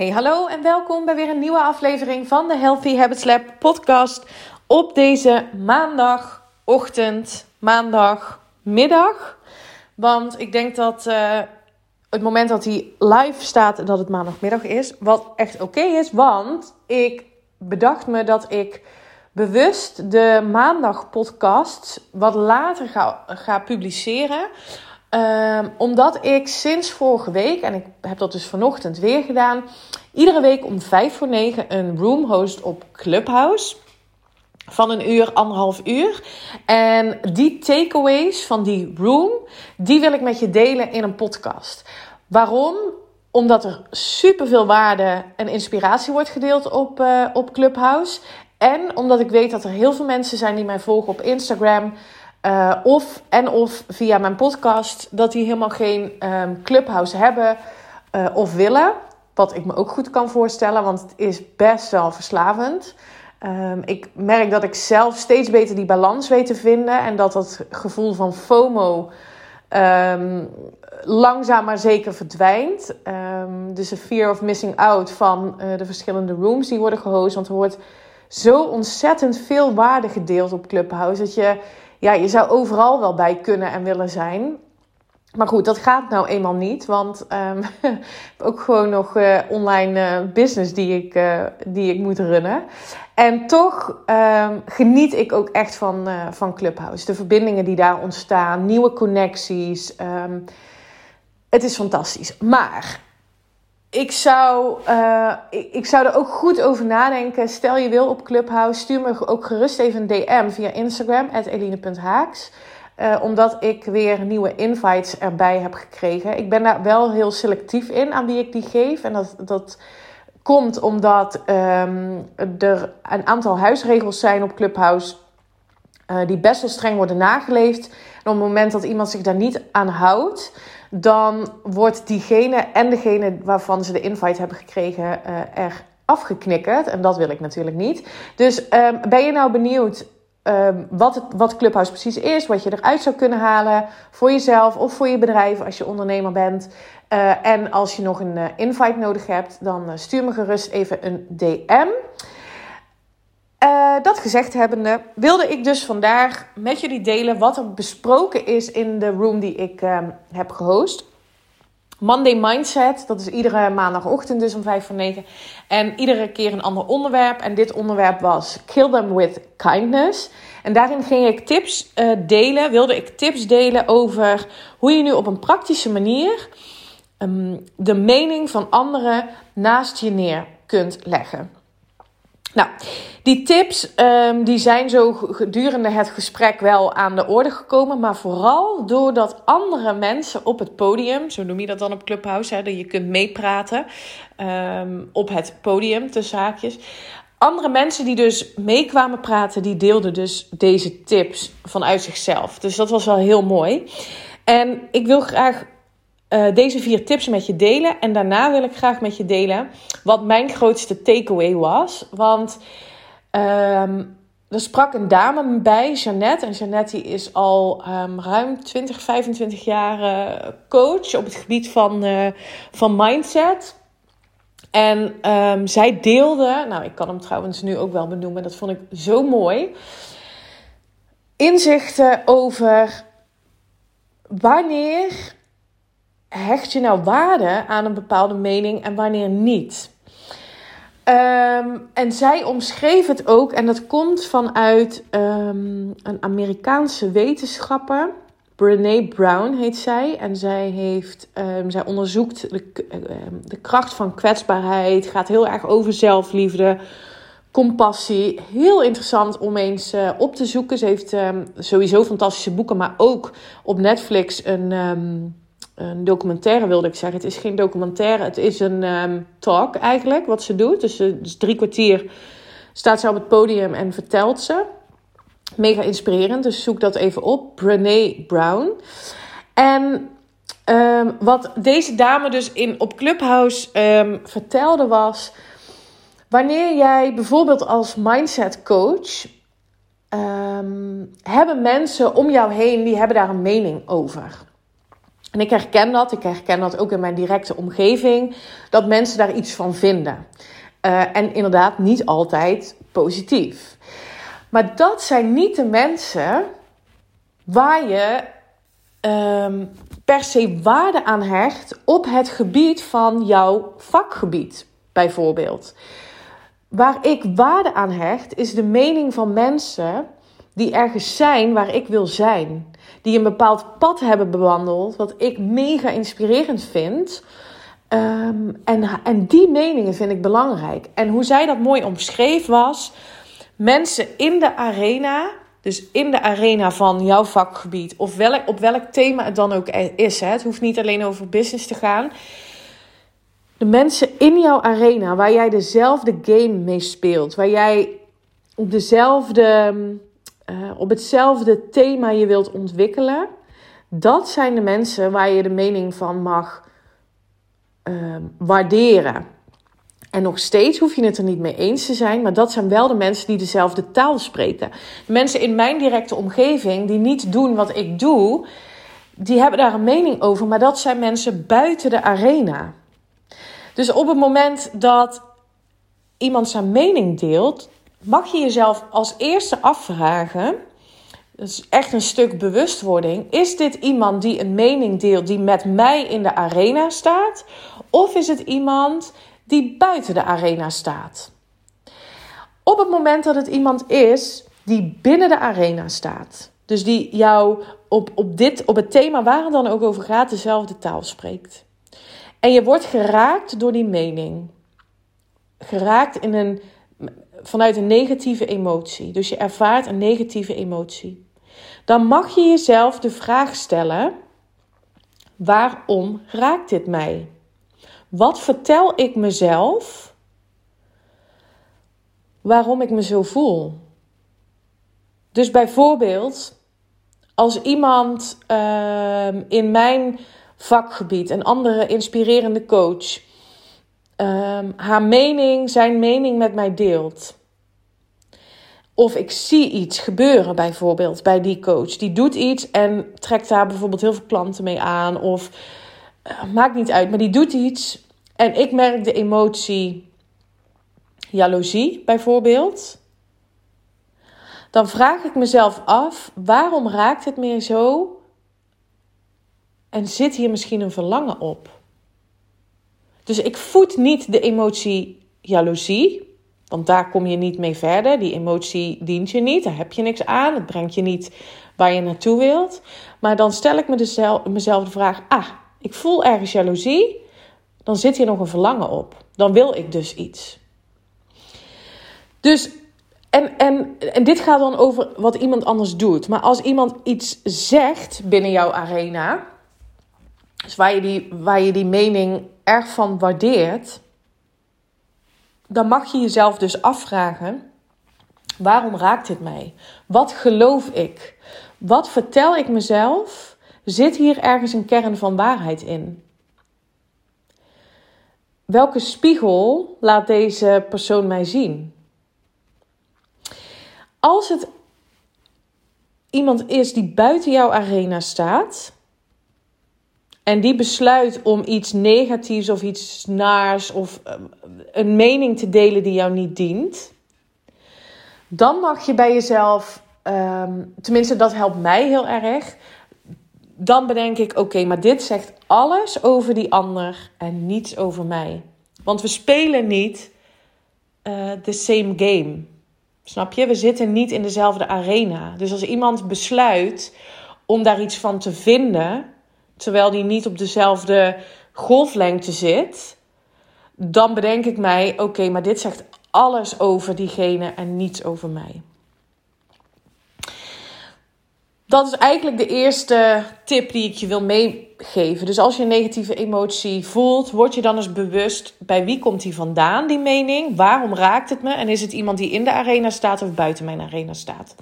Hey, hallo en welkom bij weer een nieuwe aflevering van de Healthy Habits Lab podcast op deze maandagochtend, maandagmiddag. Want ik denk dat uh, het moment dat hij live staat, dat het maandagmiddag is, wat echt oké is, want ik bedacht me dat ik bewust de maandag podcast wat later ga, ga publiceren. Um, omdat ik sinds vorige week, en ik heb dat dus vanochtend weer gedaan, iedere week om vijf voor negen een room host op Clubhouse. Van een uur, anderhalf uur. En die takeaways van die room, die wil ik met je delen in een podcast. Waarom? Omdat er superveel waarde en inspiratie wordt gedeeld op, uh, op Clubhouse. En omdat ik weet dat er heel veel mensen zijn die mij volgen op Instagram. Uh, of en of via mijn podcast dat die helemaal geen um, clubhouse hebben uh, of willen. Wat ik me ook goed kan voorstellen, want het is best wel verslavend. Um, ik merk dat ik zelf steeds beter die balans weet te vinden. En dat dat gevoel van FOMO um, langzaam maar zeker verdwijnt. dus de fear of missing out van uh, de verschillende rooms die worden gehost. Want er wordt zo ontzettend veel waarde gedeeld op Clubhouse. Dat je ja, je zou overal wel bij kunnen en willen zijn. Maar goed, dat gaat nou eenmaal niet. Want um, ook gewoon nog uh, online uh, business die ik, uh, die ik moet runnen. En toch um, geniet ik ook echt van, van Clubhouse. De verbindingen die daar ontstaan, nieuwe connecties. Um, het is fantastisch. Maar ik zou, uh, ik, ik, zou er ook goed over nadenken. Stel je wil op Clubhouse, stuur me ook gerust even een DM via Instagram, eline.haaks. Uh, omdat ik weer nieuwe invites erbij heb gekregen. Ik ben daar wel heel selectief in aan wie ik die geef. En dat, dat komt omdat um, er een aantal huisregels zijn op Clubhouse. Uh, die best wel streng worden nageleefd. En op het moment dat iemand zich daar niet aan houdt dan wordt diegene en degene waarvan ze de invite hebben gekregen uh, er afgeknikkerd. En dat wil ik natuurlijk niet. Dus um, ben je nou benieuwd um, wat, het, wat Clubhouse precies is, wat je eruit zou kunnen halen voor jezelf of voor je bedrijf als je ondernemer bent? Uh, en als je nog een uh, invite nodig hebt, dan stuur me gerust even een DM. Uh, dat gezegd hebbende, wilde ik dus vandaag met jullie delen wat er besproken is in de room die ik uh, heb gehost. Monday Mindset, dat is iedere maandagochtend dus om 5 voor 9. En iedere keer een ander onderwerp. En dit onderwerp was Kill Them With Kindness. En daarin ging ik tips uh, delen, wilde ik tips delen over hoe je nu op een praktische manier um, de mening van anderen naast je neer kunt leggen. Nou, die tips um, die zijn zo gedurende het gesprek wel aan de orde gekomen. Maar vooral doordat andere mensen op het podium, zo noem je dat dan op Clubhouse, hè, dat je kunt meepraten um, op het podium, tussen haakjes. Andere mensen die dus meekwamen praten, die deelden dus deze tips vanuit zichzelf. Dus dat was wel heel mooi. En ik wil graag uh, deze vier tips met je delen. En daarna wil ik graag met je delen wat mijn grootste takeaway was. Want um, er sprak een dame bij, Jeannette. En Jeannette die is al um, ruim 20, 25 jaar uh, coach op het gebied van, uh, van mindset. En um, zij deelde, nou ik kan hem trouwens nu ook wel benoemen, dat vond ik zo mooi. Inzichten over wanneer hecht je nou waarde aan een bepaalde mening en wanneer niet? Um, en zij omschreef het ook, en dat komt vanuit um, een Amerikaanse wetenschapper. Brene Brown heet zij. En zij, heeft, um, zij onderzoekt de, de kracht van kwetsbaarheid. Gaat heel erg over zelfliefde, compassie. Heel interessant om eens uh, op te zoeken. Ze heeft sowieso fantastische boeken, maar ook op Netflix een een documentaire wilde ik zeggen. Het is geen documentaire, het is een um, talk eigenlijk wat ze doet. Dus, uh, dus, drie kwartier staat ze op het podium en vertelt ze. Mega inspirerend, dus zoek dat even op. Brene Brown. En um, wat deze dame dus in, op Clubhouse um, vertelde was... Wanneer jij bijvoorbeeld als mindset coach... hebben mensen om jou heen, die hebben daar een mening over En ik herken dat, ik herken dat ook in mijn directe omgeving, dat mensen daar iets van vinden. Uh, en inderdaad niet altijd positief. Maar dat zijn niet de mensen waar je um, per se waarde aan hecht op het gebied van jouw vakgebied, bijvoorbeeld. Waar ik waarde aan hecht, is de mening van mensen die ergens zijn waar ik wil zijn. Die een bepaald pad hebben bewandeld, wat ik mega inspirerend vind. Um, en, en die meningen vind ik belangrijk. En hoe zij dat mooi omschreef was: mensen in de arena, dus in de arena van jouw vakgebied, of welk, op welk thema het dan ook is. Hè. Het hoeft niet alleen over business te gaan. De mensen in jouw arena, waar jij dezelfde game mee speelt, waar jij op dezelfde uh, op hetzelfde thema je wilt ontwikkelen, dat zijn de mensen waar je de mening van mag uh, waarderen. En nog steeds hoef je het er niet mee eens te zijn, maar dat zijn wel de mensen die dezelfde taal spreken. Mensen in mijn directe omgeving die niet doen wat ik doe, die hebben daar een mening over, maar dat zijn mensen buiten de arena. Dus op het moment dat iemand zijn mening deelt, mag je jezelf als eerste afvragen. Dat is echt een stuk bewustwording. Is dit iemand die een mening deelt die met mij in de arena staat? Of is het iemand die buiten de arena staat? Op het moment dat het iemand is die binnen de arena staat, dus die jou op, op, dit, op het thema waar het dan ook over gaat, dezelfde taal spreekt. En je wordt geraakt door die mening. Geraakt in een vanuit een negatieve emotie. Dus je ervaart een negatieve emotie. Dan mag je jezelf de vraag stellen: waarom raakt dit mij? Wat vertel ik mezelf waarom ik me zo voel? Dus bijvoorbeeld, als iemand uh, in mijn vakgebied, een andere inspirerende coach, um, haar mening, zijn mening met mij deelt. Of ik zie iets gebeuren, bijvoorbeeld bij die coach. Die doet iets en trekt daar bijvoorbeeld heel veel klanten mee aan. Of uh, maakt niet uit, maar die doet iets. En ik merk de emotie jaloezie, bijvoorbeeld. Dan vraag ik mezelf af: waarom raakt het meer zo? En zit hier misschien een verlangen op? Dus ik voed niet de emotie jaloezie, want daar kom je niet mee verder. Die emotie dient je niet, daar heb je niks aan, het brengt je niet waar je naartoe wilt. Maar dan stel ik me mezelf de vraag: ah, ik voel ergens jaloezie, dan zit hier nog een verlangen op. Dan wil ik dus iets. Dus en, en, en dit gaat dan over wat iemand anders doet. Maar als iemand iets zegt binnen jouw arena, dus waar je die, waar je die mening erg van waardeert, dan mag je jezelf dus afvragen: waarom raakt dit mij? Wat geloof ik? Wat vertel ik mezelf? Zit hier ergens een kern van waarheid in? Welke spiegel laat deze persoon mij zien? Als het iemand is die buiten jouw arena staat, en die besluit om iets negatiefs of iets naars of eh, een mening te delen die jou niet dient, dan mag je bij jezelf, ehm, tenminste dat helpt mij heel erg, dan bedenk ik: oké, maar dit zegt alles over die ander en niets over mij. Want we spelen niet uh, the same game. Snap je? We zitten niet in dezelfde arena. Dus als iemand besluit om daar iets van te vinden, terwijl die niet op dezelfde golflengte zit, dan bedenk ik mij: oké, maar dit zegt alles over diegene en niets over mij. Dat is eigenlijk de eerste tip die ik je wil meegeven. Dus als je een negatieve emotie voelt, word je dan eens bewust bij wie komt die vandaan, die mening? Waarom raakt het me? En is het iemand die in de arena staat of buiten mijn arena staat?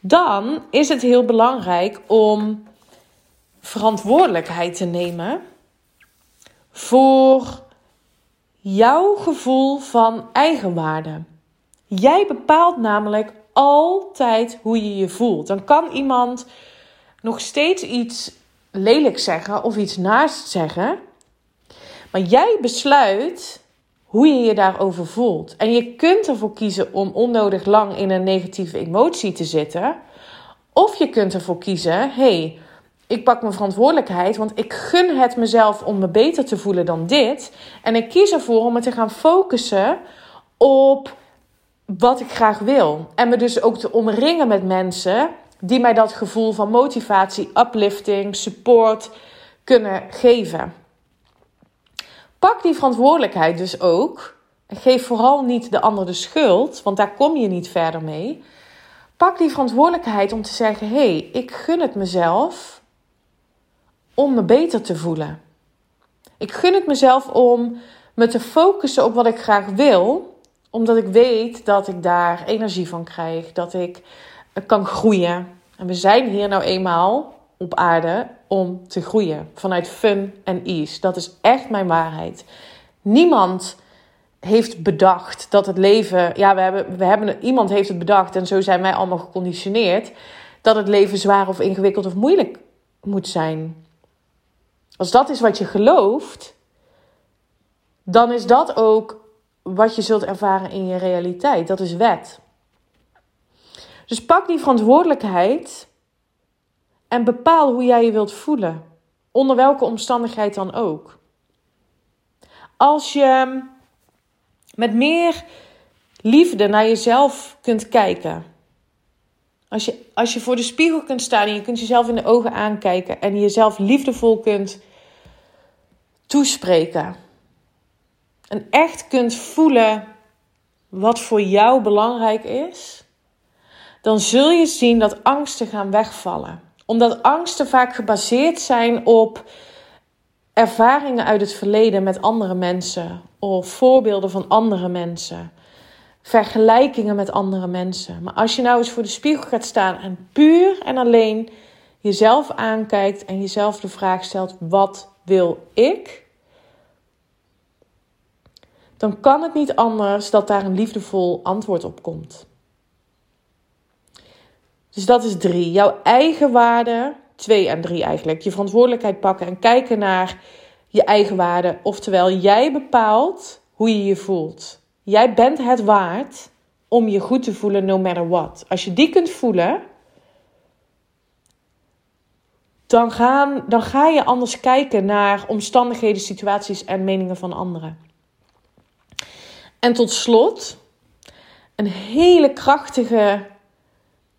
Dan is het heel belangrijk om verantwoordelijkheid te nemen voor jouw gevoel van eigenwaarde. Jij bepaalt namelijk altijd hoe je je voelt. Dan kan iemand nog steeds iets lelijk zeggen of iets naast zeggen. Maar jij besluit hoe je je daarover voelt. En je kunt ervoor kiezen om onnodig lang in een negatieve emotie te zitten. Of je kunt ervoor kiezen: hey, ik pak mijn verantwoordelijkheid, want ik gun het mezelf om me beter te voelen dan dit. En ik kies ervoor om me te gaan focussen op wat ik graag wil. En me dus ook te omringen met mensen die mij dat gevoel van motivatie, uplifting, support kunnen geven. Pak die verantwoordelijkheid dus ook. Geef vooral niet de ander de schuld, want daar kom je niet verder mee. Pak die verantwoordelijkheid om te zeggen: hé, hey, ik gun het mezelf om me beter te voelen. Ik gun het mezelf om me te focussen op wat ik graag wil, omdat ik weet dat ik daar energie van krijg, dat ik kan groeien. En we zijn hier nou eenmaal op aarde om te groeien vanuit fun en ease. Dat is echt mijn waarheid. Niemand heeft bedacht dat het leven, ja, we hebben, we hebben, iemand heeft het bedacht en zo zijn wij allemaal geconditioneerd dat het leven zwaar of ingewikkeld of moeilijk moet zijn. Als dat is wat je gelooft, dan is dat ook wat je zult ervaren in je realiteit. Dat is wet. Dus pak die verantwoordelijkheid en bepaal hoe jij je wilt voelen. Onder welke omstandigheid dan ook. Als je met meer liefde naar jezelf kunt kijken. Als je, als je voor de spiegel kunt staan en je kunt jezelf in de ogen aankijken en jezelf liefdevol kunt toespreken. En echt kunt voelen wat voor jou belangrijk is, dan zul je zien dat angsten gaan wegvallen. Omdat angsten vaak gebaseerd zijn op ervaringen uit het verleden met andere mensen of voorbeelden van andere mensen. Vergelijkingen met andere mensen. Maar als je nou eens voor de spiegel gaat staan en puur en alleen jezelf aankijkt en jezelf de vraag stelt: wat wil ik? Dan kan het niet anders dat daar een liefdevol antwoord op komt. Dus dat is drie. Jouw eigen waarde. Twee en drie eigenlijk. Je verantwoordelijkheid pakken en kijken naar je eigen waarde. Oftewel, jij bepaalt hoe je je voelt. Jij bent het waard om je goed te voelen, no matter what. Als je die kunt voelen, dan, gaan, dan ga je anders kijken naar omstandigheden, situaties en meningen van anderen. En tot slot, een hele krachtige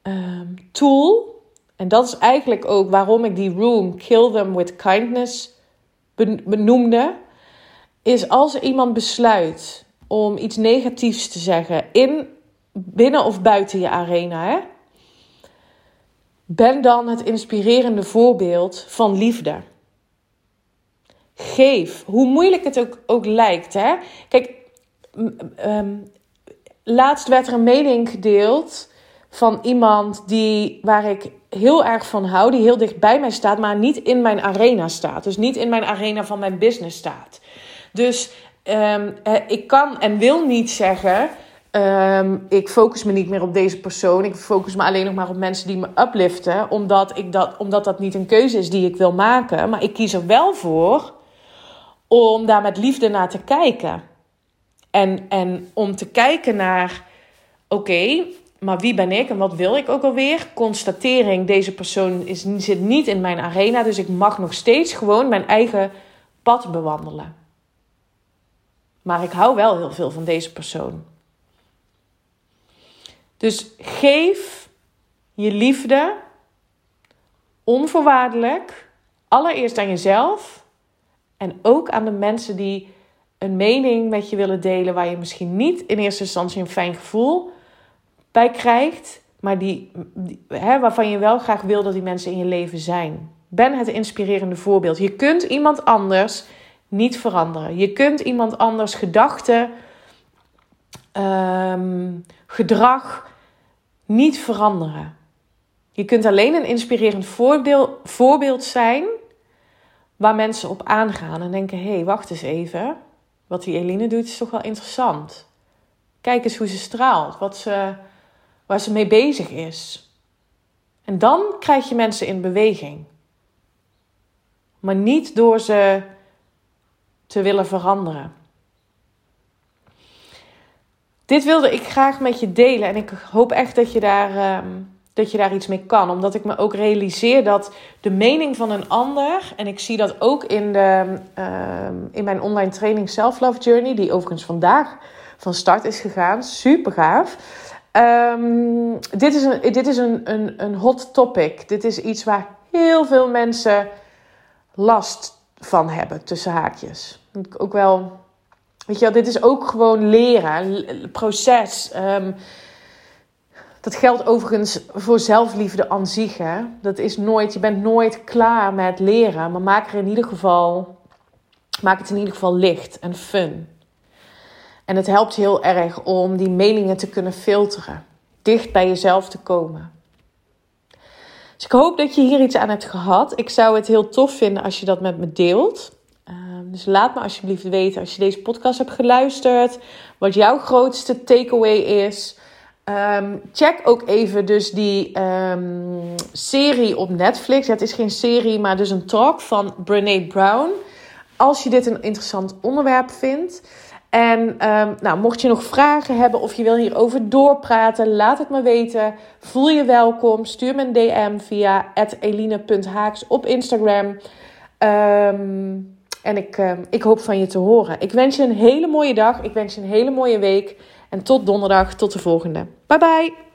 um, tool. En dat is eigenlijk ook waarom ik die room Kill Them With Kindness benoemde. Is als iemand besluit om iets negatiefs te zeggen in, binnen of buiten je arena. Hè? Ben dan het inspirerende voorbeeld van liefde. Geef, hoe moeilijk het ook, ook lijkt. Hè? Kijk, um, laatst werd er een mening gedeeld van iemand die, waar ik heel erg van hou, die heel dicht bij mij staat, maar niet in mijn arena staat. Dus niet in mijn arena van mijn business staat. Dus um, ik kan en wil niet zeggen. Um, ik focus me niet meer op deze persoon. Ik focus me alleen nog maar op mensen die me upliften. Omdat, ik dat, omdat dat niet een keuze is die ik wil maken. Maar ik kies er wel voor om daar met liefde naar te kijken. En, en om te kijken naar: oké, maar wie ben ik en wat wil ik ook alweer? Constatering, deze persoon is, zit niet in mijn arena, dus ik mag nog steeds gewoon mijn eigen pad bewandelen. Maar ik hou wel heel veel van deze persoon. Dus geef je liefde onvoorwaardelijk, allereerst aan jezelf en ook aan de mensen die een mening met je willen delen waar je misschien niet in eerste instantie een fijn gevoel bij krijgt, maar die, hè, waarvan je wel graag wil dat die mensen in je leven zijn. Ben het inspirerende voorbeeld. Je kunt iemand anders niet veranderen. Je kunt iemand anders gedachten, ehm, gedrag niet veranderen. Je kunt alleen een inspirerend voorbeeld, voorbeeld zijn waar mensen op aangaan en denken: hé, hey, wacht eens even. Wat die Eline doet is toch wel interessant. Kijk eens hoe ze straalt, wat ze, waar ze mee bezig is. En dan krijg je mensen in beweging. maar niet door ze te willen veranderen. Dit wilde ik graag met je delen en ik hoop echt dat je daar, ehm, dat je daar iets mee kan. Omdat ik me ook realiseer dat de mening van een ander, en ik zie dat ook in, de, ehm, in mijn online training Self Love Journey, die overigens vandaag van start is gegaan, super gaaf. Ehm, dit is, een, dit is een, een, een hot topic. Dit is iets waar heel veel mensen last van hebben, tussen haakjes. Ook wel, weet je wel, dit is ook gewoon leren, proces. Ehm, dat geldt overigens voor zelfliefde aan zich. Hè? Dat is nooit, je bent nooit klaar met leren, maar maak er in ieder geval, maak het in ieder geval licht en fun. En het helpt heel erg om die meningen te kunnen filteren, dicht bij jezelf te komen. Dus ik hoop dat je hier iets aan hebt gehad. Ik zou het heel tof vinden als je dat met me deelt. Ehm, dus laat me alsjeblieft weten als je deze podcast hebt geluisterd, wat jouw grootste takeaway is. Ehm, check ook even dus die um, serie op Netflix. het is geen serie, maar dus een talk van Brene Brown. Als je dit een interessant onderwerp vindt. En um, nou, mocht je nog vragen hebben of je wil hierover doorpraten, laat het me weten. Voel je welkom. Stuur me een DM via eline.haaks op Instagram. En ik, ik hoop van je te horen. Ik wens je een hele mooie dag. Ik wens je een hele mooie week. En tot donderdag, tot de volgende. Bye bye.